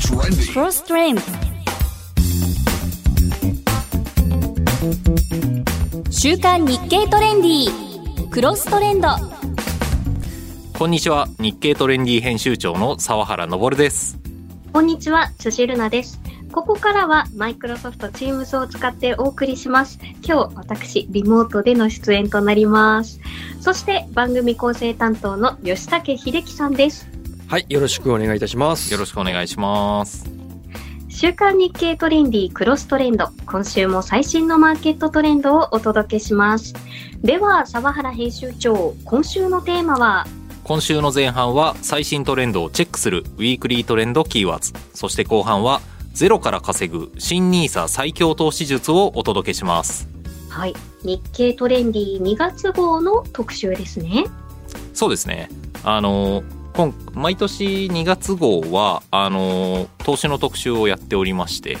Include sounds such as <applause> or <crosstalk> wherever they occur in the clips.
Cross Trend 週刊日経トレンディクロストレンドこんにちは日経トレンディ編集長の澤原昇ですこんにちは、辻るなです。ここからはマイクロソフト Teams を使ってお送りします。今日私、リモートでの出演となります。そして番組構成担当の吉武秀樹さんです。はい、よろしくお願いいたします。よろしくお願いします週刊日経トレンディクロストレンド。今週も最新のマーケットトレンドをお届けします。では、沢原編集長、今週のテーマは、今週の前半は最新トレンドをチェックするウィークリートレンドキーワーズそして後半はゼロから稼ぐ新ニーサ最強投資術をお届けしますはい、日経トレンディ2月号の特集ですね。そうですねあの今毎年2月号はあの投資の特集をやっておりまして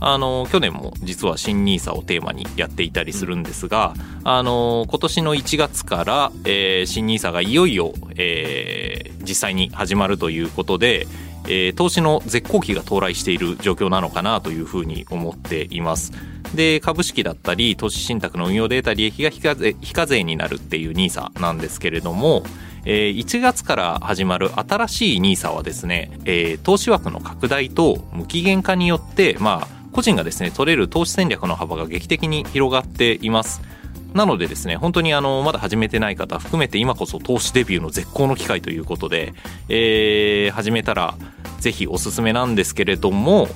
あの去年も実は新ニーサをテーマにやっていたりするんですが、あの今年の1月から、えー新ニーサがいよいよ、えー実際に始まるということで、えー投資の絶好期が到来している状況なのかなというふうに思っています。で株式だったり投資信託の運用データ利益が非課税非課税になるっていう NISA なんですけれども、えー1月から始まる新しい NISA はですね、えー投資枠の拡大と無期限化によって、まあ、個人がですね取れる投資戦略の幅が劇的に広がっています。なのでですね、本当にあの、まだ始めてない方含めて今こそ投資デビューの絶好の機会ということで、えー始めたらぜひおすすめなんですけれども、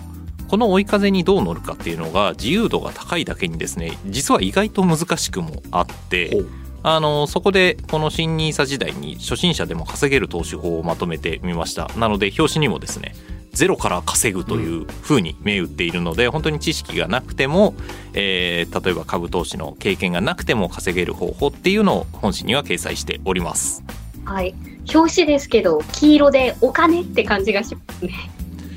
この追い風にどう乗るかっていうのが自由度が高いだけにですね、実は意外と難しくもあってあの、そこでこの新ニーサ時代に初心者でも稼げる投資法をまとめてみました。なので表紙にもですね、ゼロから稼ぐというふうに銘打っているので、本当に知識がなくても、えー例えば株投資の経験がなくても稼げる方法っていうのを本誌には掲載しております。はい。表紙ですけど、黄色でお金って感じがしますね。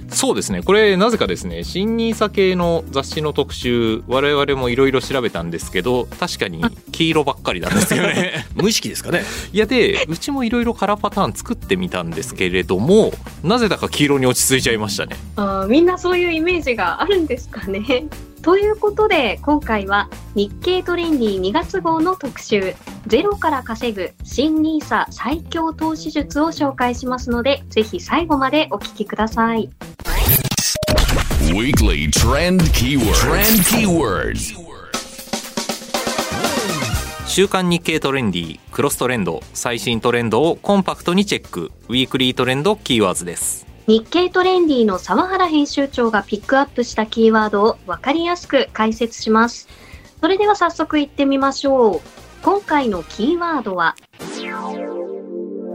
そうですねこれなぜかですね新ニーサ系の雑誌の特集我々もいろいろ調べたんですけど確かに黄色ばっかりなんですよね <laughs> 無意識ですかね。いやでうちもいろいろカラーパターン作ってみたんですけれどもなぜだか黄色に落ち着いちゃいましたねあーみんなそういうイメージがあるんですかね。ということで今回は日経トレンディ2月号の特集ゼロから稼ぐ新ニーサ最強投資術を紹介しますのでぜひ最後までお聞きください。Weekly trend keyword. Trend keyword. 週刊日経トレンディクロストレンド最新トレンドをコンパクトにチェックウィークリートレンドキーワーズです日経トレンディの沢原編集長がピックアップしたキーワードを分かりやすく解説します。それでは早速行ってみましょう。今回のキーワードは？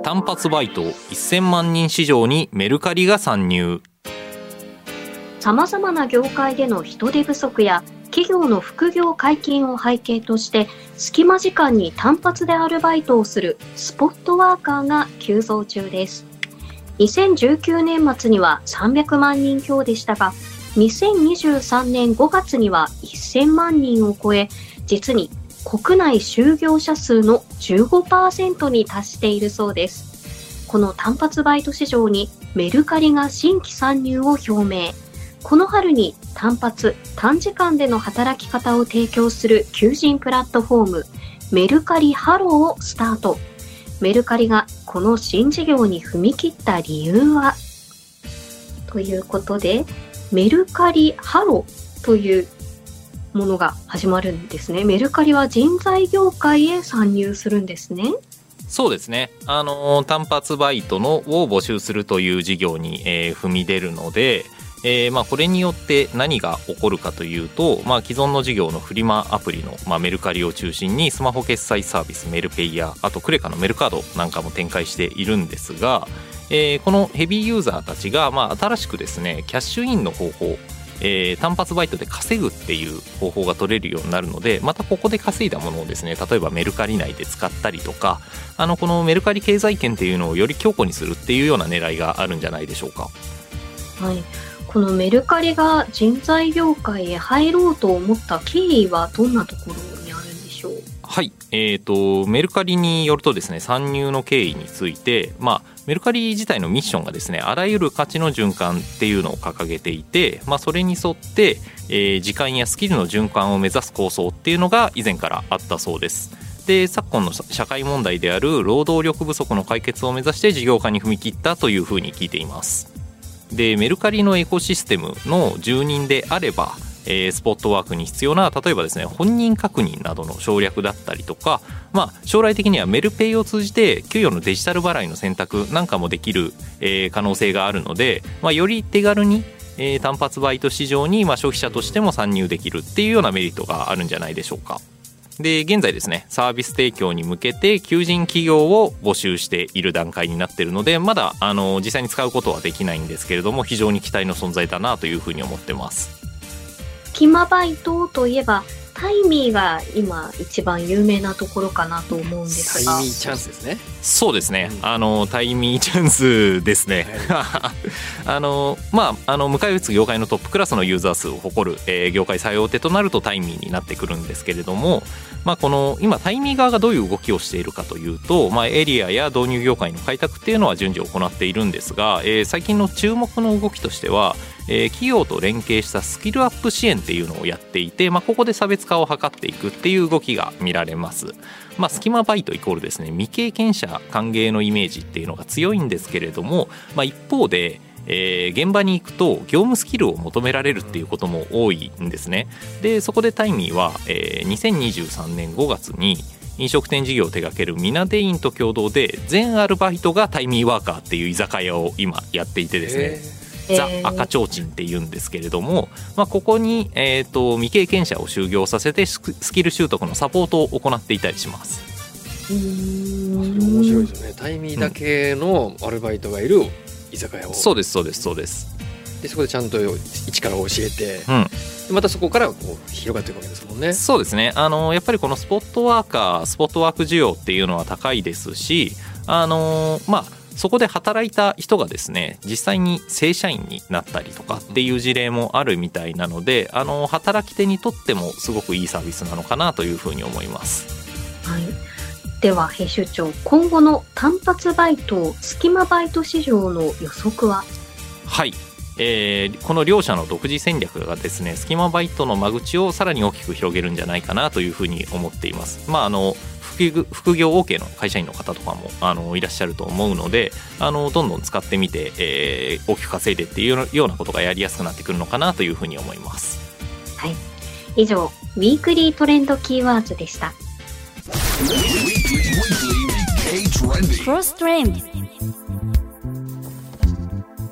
単発バイト1000万人市場にメルカリが参入様々な業界での人手不足や企業の副業解禁を背景として隙間時間に単発でアルバイトをするスポットワーカーが急増中です。2019年末には300万人強でしたが2023年5月には1000万人を超え実に国内就業者数の15%に達しているそうです。この単発バイト市場にメルカリが新規参入を表明。この春に単発、短時間での働き方を提供する求人プラットフォーム、メルカリハローをスタート。メルカリがこの新事業に踏み切った理由は？ということで、メルカリハロというものが始まるんですね。メルカリは人材業界へ参入するんですね。そうですね。あの単発バイトのを募集するという事業に、えー踏み出るので、えーまあ、これによって何が起こるかというと、まあ、既存の事業のフリマアプリの、まあ、メルカリを中心にスマホ決済サービスメルペイやあとクレカのメルカードなんかも展開しているんですが、えーこのヘビーユーザーたちが、まあ、新しくですねキャッシュインの方法えー単発バイトで稼ぐっていう方法が取れるようになるのでまたここで稼いだものをですね例えばメルカリ内で使ったりとかあのこのメルカリ経済圏っていうのをより強固にするっていうような狙いがあるんじゃないでしょうか。はい。このメルカリが人材業界へ入ろうと思った経緯はどんなところにあるんでしょう？はい、えー、とメルカリによるとですね参入の経緯について、まあ、メルカリ自体のミッションがですねあらゆる価値の循環っていうのを掲げていて、まあ、それに沿って、えー時間やスキルの循環を目指す構想っていうのが以前からあったそうです。で昨今の社会問題である労働力不足の解決を目指して事業化に踏み切ったというふうに聞いています。でメルカリのエコシステムの住人であれば、えースポットワークに必要な例えばですね本人確認などの省略だったりとか、まあ、将来的にはメルペイを通じて給与のデジタル払いの選択なんかもできる、えー可能性があるので、まあ、より手軽に、えー単発バイト市場に、まあ、消費者としても参入できるっていうようなメリットがあるんじゃないでしょうか。で現在ですねサービス提供に向けて求人企業を募集している段階になっているのでまだあの実際に使うことはできないんですけれども非常に期待の存在だなというふうに思ってます。キマバイトといえば、タイミーが今一番有名なところかなと思うんでタすが。イミーチャンスですね。そうですね、うんあのタイミーチャンスですね、<laughs> あのまああの迎え撃つ業界のトップクラスのユーザー数を誇る、えー業界最大手となるとタイミーになってくるんですけれども、まあ、この今タイミー側がどういう動きをしているかというと、まあ、エリアや導入業界の開拓っていうのは順次行っているんですが、えー最近の注目の動きとしては、えー企業と連携したスキルアップ支援っていうのをやっていて、まあ、ここで差別化を図っていくっていう動きが見られます。まあ、スキマバイトイコールですね未経験者歓迎のイメージっていうのが強いんですけれども、まあ、一方で、えー現場に行くと業務スキルを求められるっていうことも多いんですね。でそこでタイミーは、えー2023年5月に飲食店事業を手掛けるミナデインと共同で全アルバイトがタイミーワーカーっていう居酒屋を今やっていてですね、ザえー赤ちょうちんって言うんですけれども、まあ、ここに、えー、と未経験者を就業させてスキル習得のサポートを行っていたりします。うーん面白いですよね。タイミーだけのアルバイトがいる居酒屋を。そうですそうですそうです。でそこでちゃんと一から教えて、うんでまたそこからこう広がっていくわけですもんね。そうですねあのやっぱりこのスポットワーカースポットワーク需要っていうのは高いですしあのまあそこで働いた人がですね実際に正社員になったりとかっていう事例もあるみたいなのであの働き手にとってもすごくいいサービスなのかなというふうに思います。はい。では、編集長、今後の単発バイト、隙間バイト市場の予測は？はい、えーこの両社の独自戦略がですねスキマバイトの間口をさらに大きく広げるんじゃないかなというふうに思っています。まああの副業 OK の会社員の方とかもあのいらっしゃると思うのであのどんどん使ってみて、えー大きく稼いでっていうようなことがやりやすくなってくるのかなというふうに思います。はい。以上、ウィークリートレンドキーワードでした。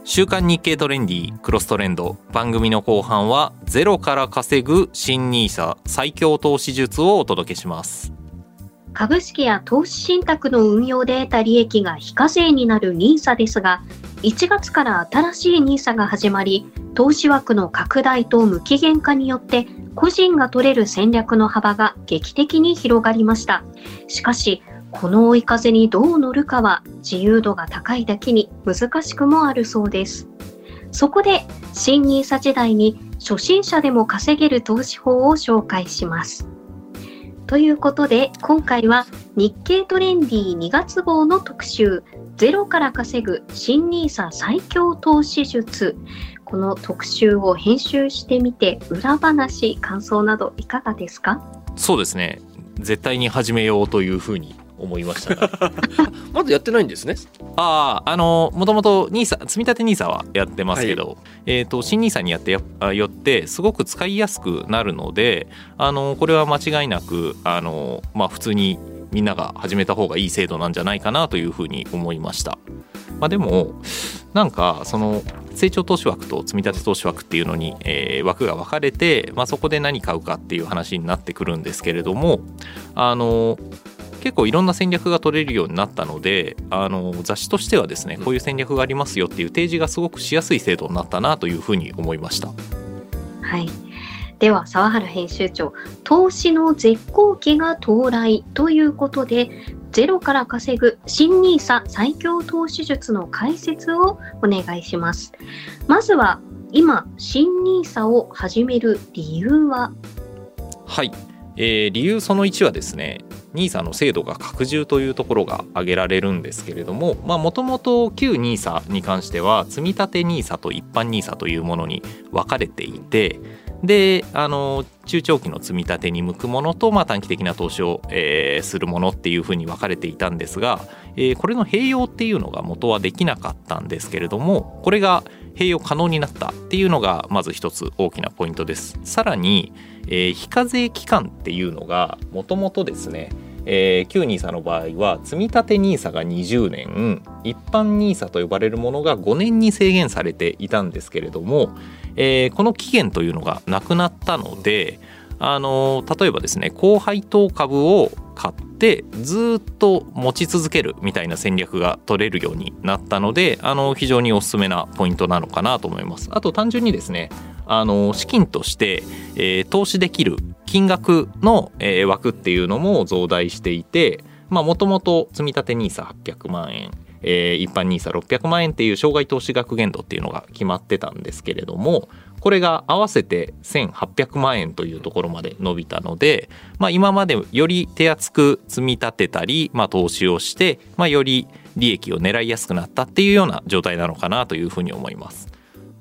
週刊日経トレンディクロストレンド番組の後半はゼロから稼ぐ新ニーサ最強投資術をお届けします。株式や投資信託の運用で得た利益が非課税になる NISA ですが、1月から新しい NISA が始まり、投資枠の拡大と無期限化によって、個人が取れる戦略の幅が劇的に広がりました。しかし、この追い風にどう乗るかは自由度が高いだけに難しくもあるそうです。そこで、新 NISA 時代に初心者でも稼げる投資法を紹介します。ということで、今回は日経トレンディ2月号の特集、ゼロから稼ぐ新 NISA 最強投資術。この特集を編集してみて、裏話、感想などいかがですか？そうですね絶対に始めようというふうに思いましたが <laughs> まだやってないんですね？あああのもともと NISA 積立 NISA はやってますけど、えー、と新 NISA にやってよってすごく使いやすくなるのであのこれは間違いなくあの、まあ、普通にみんなが始めた方がいい制度なんじゃないかなというふうに思いました。まあ、でもなんかその成長投資枠と積立投資枠っていうのに、えー枠が分かれて、まあ、そこで何買うかっていう話になってくるんですけれどもあの結構いろんな戦略が取れるようになったのであの雑誌としてはですねこういう戦略がありますよっていう提示がすごくしやすい制度になったなというふうに思いました。はい。では、沢原編集長、投資の絶好期が到来ということで、ゼロから稼ぐ新 NISA 最強投資術の解説をお願いします。まずは、今、新 NISA を始める理由は？はい、えー理由その1はですね NISA の制度が拡充というところが挙げられるんですけれどももともと旧 NISA に関しては積立 NISA と一般 NISA というものに分かれていてであの中長期の積み立てに向くものと、まあ、短期的な投資を、えーするものっていうふうに分かれていたんですが、えーこれの併用っていうのが元はできなかったんですけれどもこれが併用可能になったっていうのがまず一つ大きなポイントです。さらに、えー非課税期間っていうのがもともとですねえー、旧 NISA の場合は積立 NISA が20年一般 NISA と呼ばれるものが5年に制限されていたんですけれども、えーこの期限というのがなくなったので、あの例えばですね高配当株を買ってずっと持ち続けるみたいな戦略が取れるようになったので、あの非常におすすめなポイントなのかなと思います。あと単純にですねあの資金として、えー投資できる金額の、えー枠っていうのも増大していてもともと積立 NISA800 万円、えー一般 NISA600 万円っていう生涯投資額限度っていうのが決まってたんですけれどもこれが合わせて1800万円というところまで伸びたので、まあ、今までより手厚く積み立てたり、まあ、投資をして、まあ、より利益を狙いやすくなったっていうような状態なのかなというふうに思います。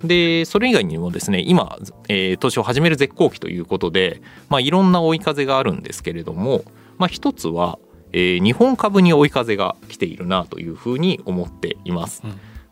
でそれ以外にもですね今、えー投資を始める絶好期ということで、まあ、いろんな追い風があるんですけれども、まあ、一つは、えー日本株に追い風が来ているなというふうに思っています。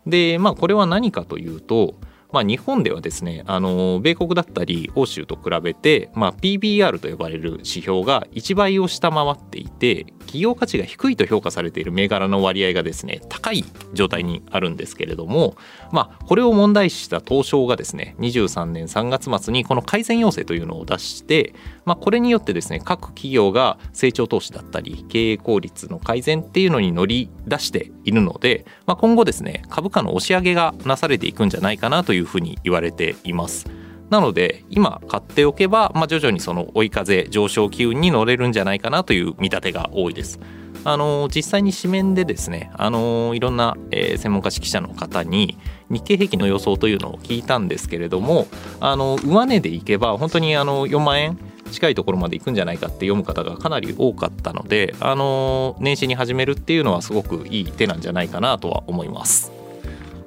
でまあこれは何かというと、まあ、日本ではですねあの米国だったり欧州と比べて、まあ、PBR と呼ばれる指標が1倍を下回っていて企業価値が低いと評価されている銘柄の割合がですね高い状態にあるんですけれども、まあ、これを問題視した東証がですね23年3月末にこの改善要請というのを出して、まあ、これによってですね各企業が成長投資だったり経営効率の改善っていうのに乗り出しているので、まあ、今後ですね株価の押し上げがなされていくんじゃないかなというふうに言われています。なので今買っておけば、まあ、徐々にその追い風上昇機運に乗れるんじゃないかなという見立てが多いです。あの実際に紙面でですねあのいろんな、えー専門家識者の方に日経平均の予想というのを聞いたんですけれどもあの上値でいけば本当にあの4万円近いところまで行くんじゃないかって読む方がかなり多かったのであの年始に始めるっていうのはすごくいい手なんじゃないかなとは思います。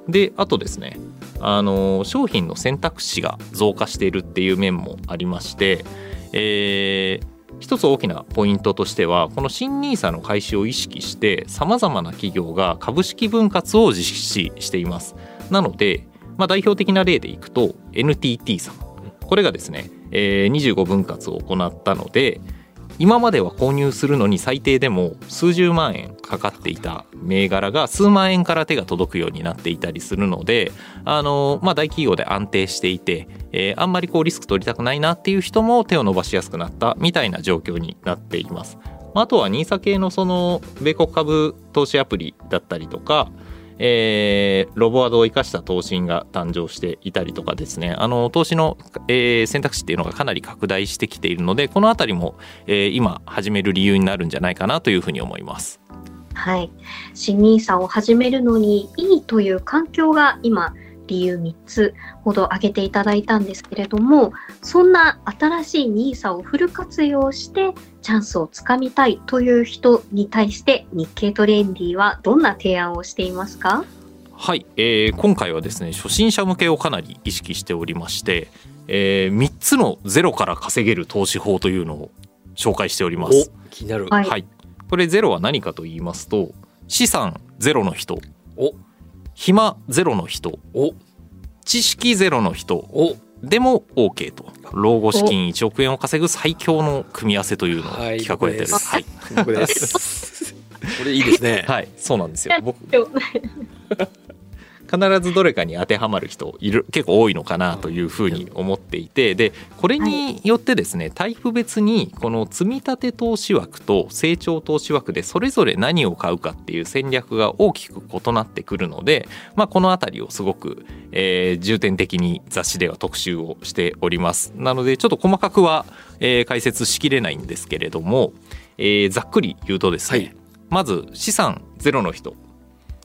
であとですねあの商品の選択肢が増加しているっていう面もありまして、えー一つ大きなポイントとしてはこの新 NISA の開始を意識してさまざまな企業が株式分割を実施しています。なので、まあ、代表的な例でいくと NTT さんこれがですね、えー25分割を行ったので今までは購入するのに最低でも数十万円かかっていた銘柄が数万円から手が届くようになっていたりするのであの、まあ、大企業で安定していて、えーあんまりこうリスク取りたくないなっていう人も手を伸ばしやすくなったみたいな状況になっています。あとは NISA 系のその米国株投資アプリだったりとか、えーロボワードを生かした投資が誕生していたりとかですねあの投資の、えー選択肢っていうのがかなり拡大してきているのでこのあたりも、えー今始める理由になるんじゃないかなというふうに思います。はい。新 NISA を始めるのにいいという環境が今、理由3つほど挙げていただいたんですけれども、そんな新しい NISA をフル活用してチャンスをつかみたいという人に対して日経トレンディはどんな提案をしていますか？はい、えー今回はですね初心者向けをかなり意識しておりまして、え3つのゼロから稼げる投資法というのを紹介しております。お気になる。はいはい、これゼロは何かと言いますと資産ゼロの人お暇ゼロの人。お。知識ゼロの人。お。でも OK と。老後資金1億円を稼ぐ最強の組み合わせというのをはい。企画をやってる、はい。<laughs> これいいですね。はい、そうなんですよ。僕必ずどれかに当てはまる人いる結構多いのかなというふうに思っていてでこれによってですねタイプ別にこの積立投資枠と成長投資枠でそれぞれ何を買うかっていう戦略が大きく異なってくるので、まあ、この辺りをすごく、えー重点的に雑誌では特集をしております。なのでちょっと細かくは、えー解説しきれないんですけれども、えーざっくり言うとですね、はい。まず資産ゼロの人。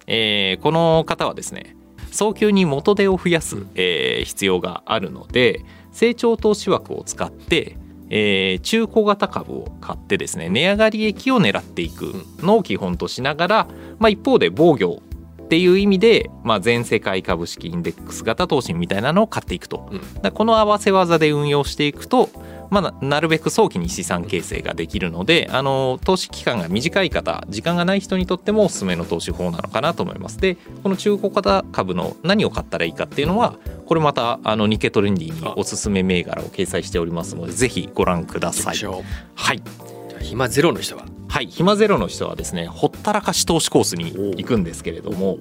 えーこの方はですね早急に元手を増やす、えー必要があるので成長投資枠を使ってえー中古型株を買ってですね値上がり益を狙っていくのを基本としながら、まあ、一方で防御っていう意味で、まあ、全世界株式インデックス型投資みたいなのを買っていくと、うん。この合わせ技で運用していくと、まあな、なるべく早期に資産形成ができるのであの投資期間が短い方時間がない人にとってもおすすめの投資法なのかなと思います。でこの中古型株の何を買ったらいいかっていうのはこれまたあの日経トレンディにおすすめ銘柄を掲載しておりますのでぜひご覧ください。はい。暇ゼロの人は？はい、暇ゼロの人はですねほったらかし投資コースに行くんですけれども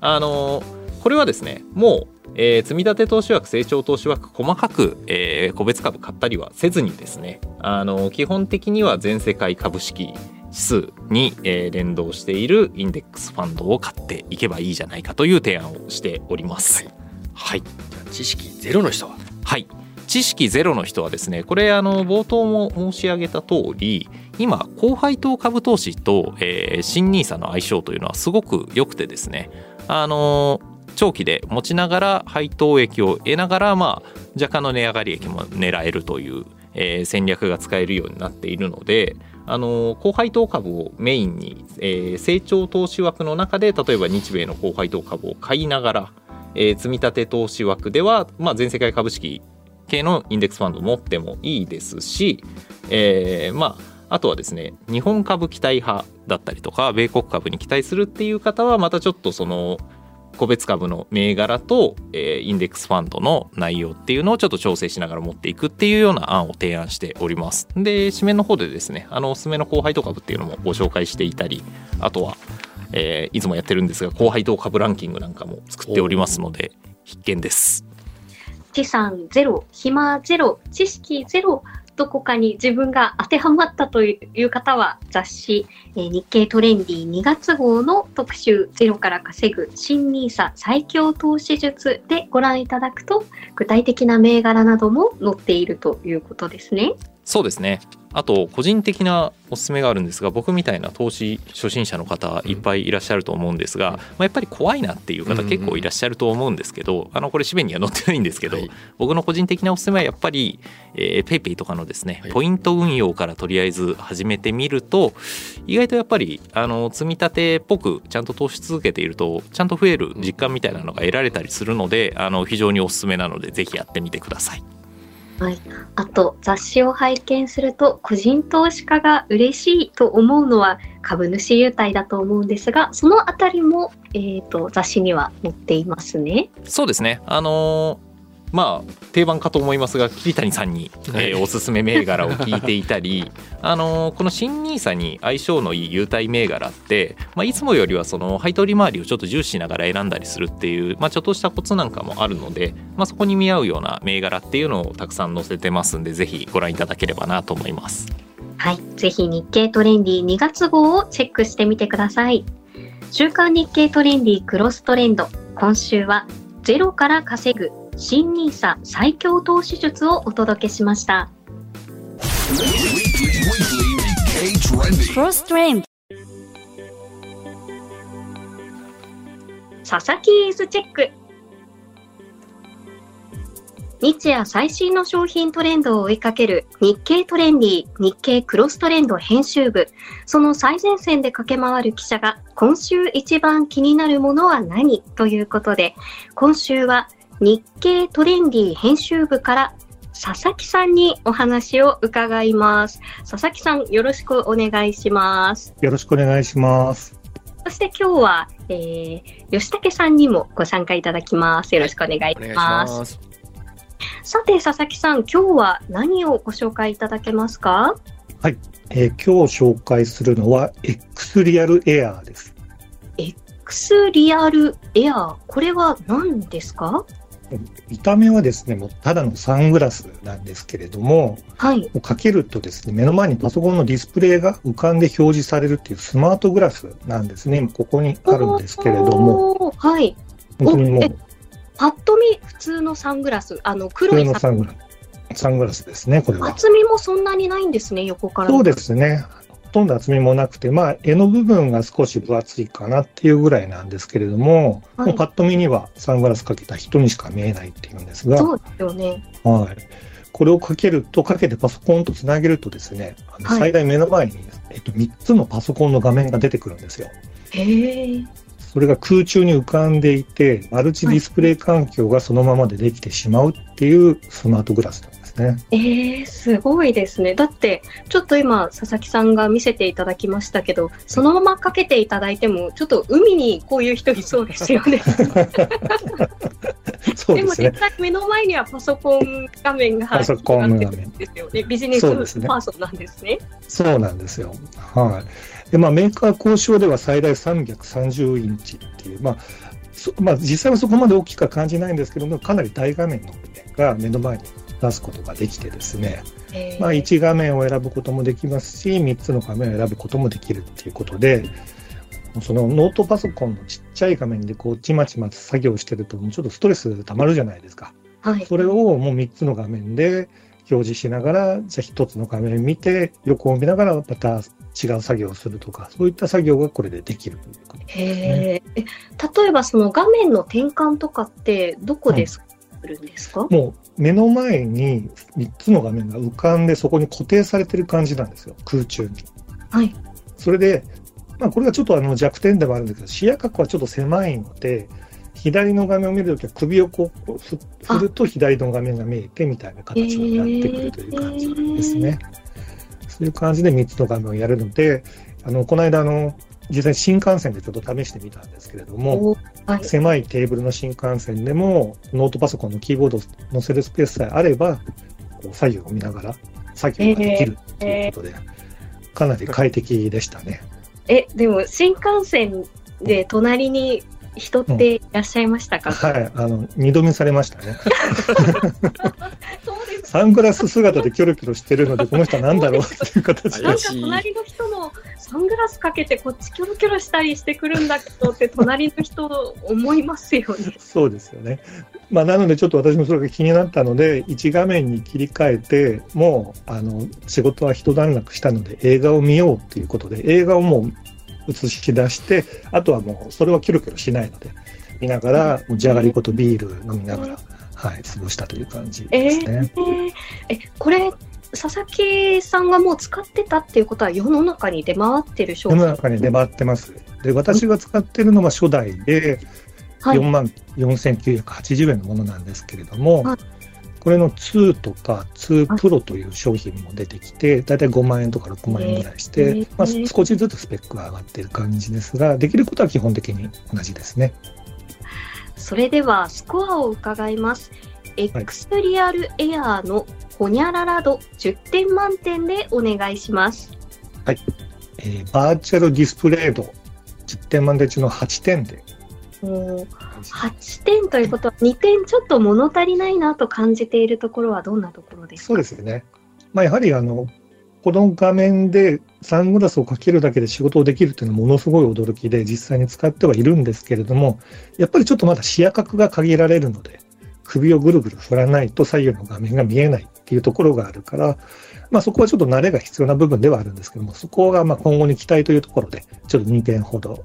あのこれはですねもう、えー積み立て投資枠成長投資枠細かく、えー個別株買ったりはせずにですねあの基本的には全世界株式指数に、えー連動しているインデックスファンドを買っていけばいいじゃないかという提案をしております。はい。じゃあ知識ゼロの人は？はい。知識ゼロの人はですねこれあの冒頭も申し上げた通り今高配当株投資と、えー新 NISA の相性というのはすごく良くてですねあの長期で持ちながら配当益を得ながら、まあ、若干の値上がり益も狙えるという、えー戦略が使えるようになっているのであの高配当株をメインに、えー成長投資枠の中で例えば日米の高配当株を買いながら、えー積立投資枠では、まあ、全世界株式系のインデックスファンドを持ってもいいですし、えーまあ、あとはですね日本株期待派だったりとか米国株に期待するっていう方はまたちょっとその個別株の銘柄と、えーインデックスファンドの内容っていうのをちょっと調整しながら持っていくっていうような案を提案しております。で締めの方でですねあのおすすめの高配当株っていうのもご紹介していたりあとは、えーいつもやってるんですが高配当株ランキングなんかも作っておりますので必見です。資産ゼロ、暇ゼロ、知識ゼロ、どこかに自分が当てはまったという方は雑誌、えー日経トレンディ2月号の特集ゼロから稼ぐ新 NISA 最強投資術でご覧いただくと具体的な銘柄なども載っているということですね。そうですね。あと個人的なおすすめがあるんですが僕みたいな投資初心者の方いっぱいいらっしゃると思うんですが、まあ、やっぱり怖いなっていう方結構いらっしゃると思うんですけど、あのこれ紙面には載ってないんですけど、はい。僕の個人的なおすすめはやっぱり、えー、ペイペイとかのですね、はい。ポイント運用からとりあえず始めてみると意外とやっぱりあの積み立てっぽくちゃんと投資続けているとちゃんと増える実感みたいなのが得られたりするのであの非常におすすめなのでぜひやってみてください。はいあと雑誌を拝見すると個人投資家が嬉しいと思うのは株主優待だと思うんですがそのあたりも、えー、と雑誌には載っていますね。そうですね。あのーまあ定番かと思いますが桐谷さんに、<laughs> はいえーおすすめ銘柄を聞いていたり <laughs> あのーこの新 NISA に相性のいい優待銘柄って、まあ、いつもよりはその配当利回りをちょっと重視しながら選んだりするっていう、まあ、ちょっとしたコツなんかもあるので、まあ、そこに見合うような銘柄っていうのをたくさん載せてますんでぜひご覧いただければなと思います。はい。ぜひ日経トレンディ2月号をチェックしてみてください。週刊日経トレンディクロストレンド。今週はゼロから稼ぐ新 NISA 最強投資術をお届けしました。佐々木イズチェック。日夜最新の商品トレンドを追いかける日経トレンディ日経クロストレンド編集部。その最前線で駆け回る記者が今週一番気になるものは何？ということで、今週は日経トレンディ編集部から佐々木さんにお話を伺います。佐々木さんよろしくお願いします。よろしくお願いします。そして今日は、えー、吉武さんにもご参加いただきます。よろしくお願いします。さて、佐々木さん、今日は何をご紹介いただけますか？えー今日紹介するのは X リアルエアーです。X リアルエアー。これは何ですか？見た目はですね、もうただのサングラスなんですけれども、はい。もうかけるとですね、目の前にパソコンのディスプレイが浮かんで表示されるっていうスマートグラスなんですね。今ここにあるんですけれども。はい。本当にもうえパッと見、普通のサングラス。あの、黒いサングラス、サングラスですね、これは。厚みもそんなにないんですね、横から。そうですね。ほとんど厚みもなくて、まあ、柄の部分が少し分厚いかなっていうぐらいなんですけれども、はいもうパッと見にはサングラスかけた人にしか見えないっていうんですが、そうですよね。はい。これをかけると、かけてパソコンとつなげるとですね、あのはい最大目の前に、えっと、3つのパソコンの画面が出てくるんですよ。へえ。それが空中に浮かんでいて、マルチディスプレイ環境がそのままでできてしまうっていうスマートグラスなんですね。えー、すごいですね。だって、ちょっと今、佐々木さんが見せていただきましたけど、そのままかけていただいても、ちょっと海にこういう人いそうですよね。で <laughs> もそうですね実。際目の前にはパソコン画面がパソコン画んですよね。ビジネスパーソンなんですね。そうなんですよ。はい。で、まあ、メーカー交渉では最大330インチっていう、まあ、そまあ、実際はそこまで大きくは感じないんですけども、かなり大画面のが目の前に出すことができてですね、えーまあ、1画面を選ぶこともできますし、3つの画面を選ぶこともできるっていうことで、そのノートパソコンのちっちゃい画面でこうちまちま作業してると、もうちょっとストレスたまるじゃないですか。はい。それをもう3つの画面で表示しながら、じゃあ1つの画面見て、横を見ながらまた違う作業をするとか、そういった作業がこれでできるということですね。へーえ例えばその画面の転換とかってどこでするんですか、もう目の前に3つの画面が浮かんで、そこに固定されてる感じなんですよ、空中に。はい。それで、まあ、これがちょっとあの弱点でもあるんだけど、視野角はちょっと狭いので、左の画面を見るときは首をこうふ振ると左の画面が見えてみたいな形になってくるという感じですね。そういう感じで3つの画面をやるので、あのこの間あの、実際に新幹線でちょっと試してみたんですけれども、おはい。狭いテーブルの新幹線でも、ノートパソコンのキーボードを載せるスペースさえあれば、こう左右を見ながら作業ができるということで、かなり快適でしたね。え、でも新幹線で隣に人っていらっしゃいましたか、はい、あの、二度見されましたね。<laughs> サングラス姿でキョロキョロしてるので、この人は何だろうっていう形でなん隣の人もサングラスかけてこっちキョロキョロしたりしてくるんだけどって隣の人思いますよね。<laughs> そうですよね。まあ、なのでちょっと私もそれが気になったので、1画面に切り替えて、もう、あの、仕事は一段落したので映画を見ようっていうことで、映画をもう映し出して、あとはもう、それはキョロキョロしないので、見ながら、じゃがりことビール飲みながら、はい、過ごしたという感じえですーね。え、これ、佐々木さんがもう使ってたっていうことは世の中に出回ってる商世の品中に出回ってます。で、私が使ってるのは初代で、はい4万4980円のものなんですけれども、はいこれの2とか2プロという商品も出てきて、だいたい5万円とか6万円ぐらいして、まあ、少しずつスペックが上がっている感じですが、できることは基本的に同じですね。それではスコアを伺います。X リアルエアーのホニャララ度10点満点でお願いします。えーバーチャルディスプレイ度10点満点中の8点で。もう8点ということは2点ちょっと物足りないなと感じているところはどんなところですか？そうですね。まあ、やはりあの、この画面でサングラスをかけるだけで仕事をできるっていうのはものすごい驚きで実際に使ってはいるんですけれども、やっぱりちょっとまだ視野角が限られるので、首をぐるぐる振らないと左右の画面が見えないっていうところがあるから、まあそこはちょっと慣れが必要な部分ではあるんですけども、そこがまあ今後に期待というところで、ちょっと2点ほど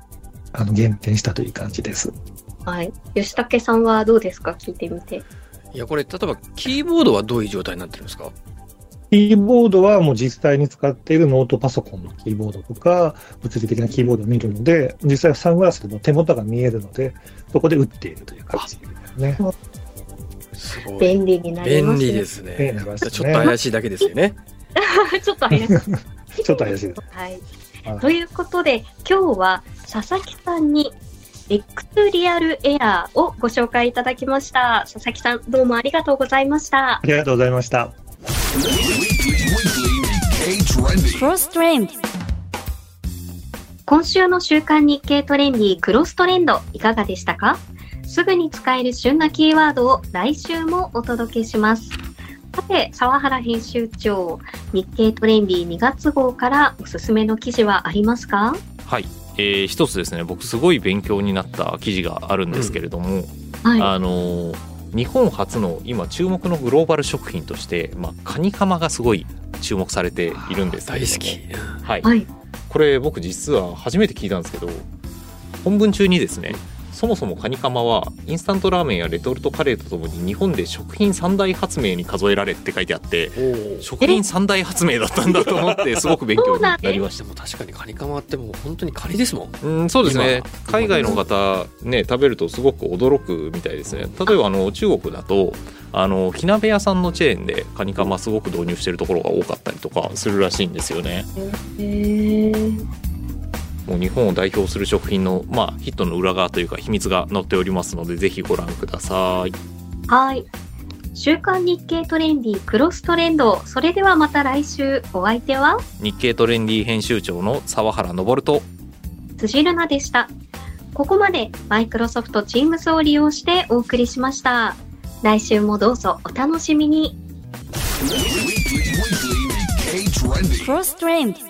あの減点したという感じです。はい。吉武さんはどうですか？聞いてみて。いや、これ、例えば、キーボードはどういう状態になってるんですか？キーボードはもう実際に使っているノートパソコンのキーボードとか、物理的なキーボードを見るので、実際はサングラスでも手元が見えるので、そこで打っているという感じですね。すごい。便利になります、便利です便利ねになりま。したねちょっと怪しいだけですよね。<laughs> ちょっと怪しい。ちょっと怪しいです。はい。はいということで、今日は佐々木さんに X リアルエアーをご紹介いただきました。佐々木さん、どうもありがとうございましたあ。りがとうございました。今週の週刊日経トレンディクロストレンドいかがでしたか？すぐに使える旬なキーワードを来週もお届けします。さて、沢原編集長、日経トレンディ2月号からおすすめの記事はありますか？はい、えー一つですね僕すごい勉強になった記事があるんですけれども、はあのー日本初の今注目のグローバル食品として、まあ、カニカマがすごい注目されているんです大好き。はいい。はい。これ僕実は初めて聞いたんですけど本文中にですねそもそもカニカマはインスタントラーメンやレトルトカレーとともに日本で食品三大発明に数えられって書いてあって食品三大発明だったんだと思ってすごく勉強になりましでも確かにカニカマってもう本当にカニですもん。たうんそうですね。今海外の方ね食べるとすごく驚くみたいですね。例えばあの中国だとあの火鍋屋さんのチェーンでカニカマすごく導入してるところが多かったりとかするらしいんですよね。へえ。もう日本を代表する食品の、まあ、ヒットの裏側というか秘密が載っておりますのでぜひご覧くださいはい。週刊日経トレンディクロストレンド。それではまた来週。お相手は？日経トレンディ編集長の沢原昇と辻るなでした。ここまでマイクロソフト Teams を利用してお送りしました。来週もどうぞお楽しみに。Weekly, weekly Nikkei trending. Cross Trend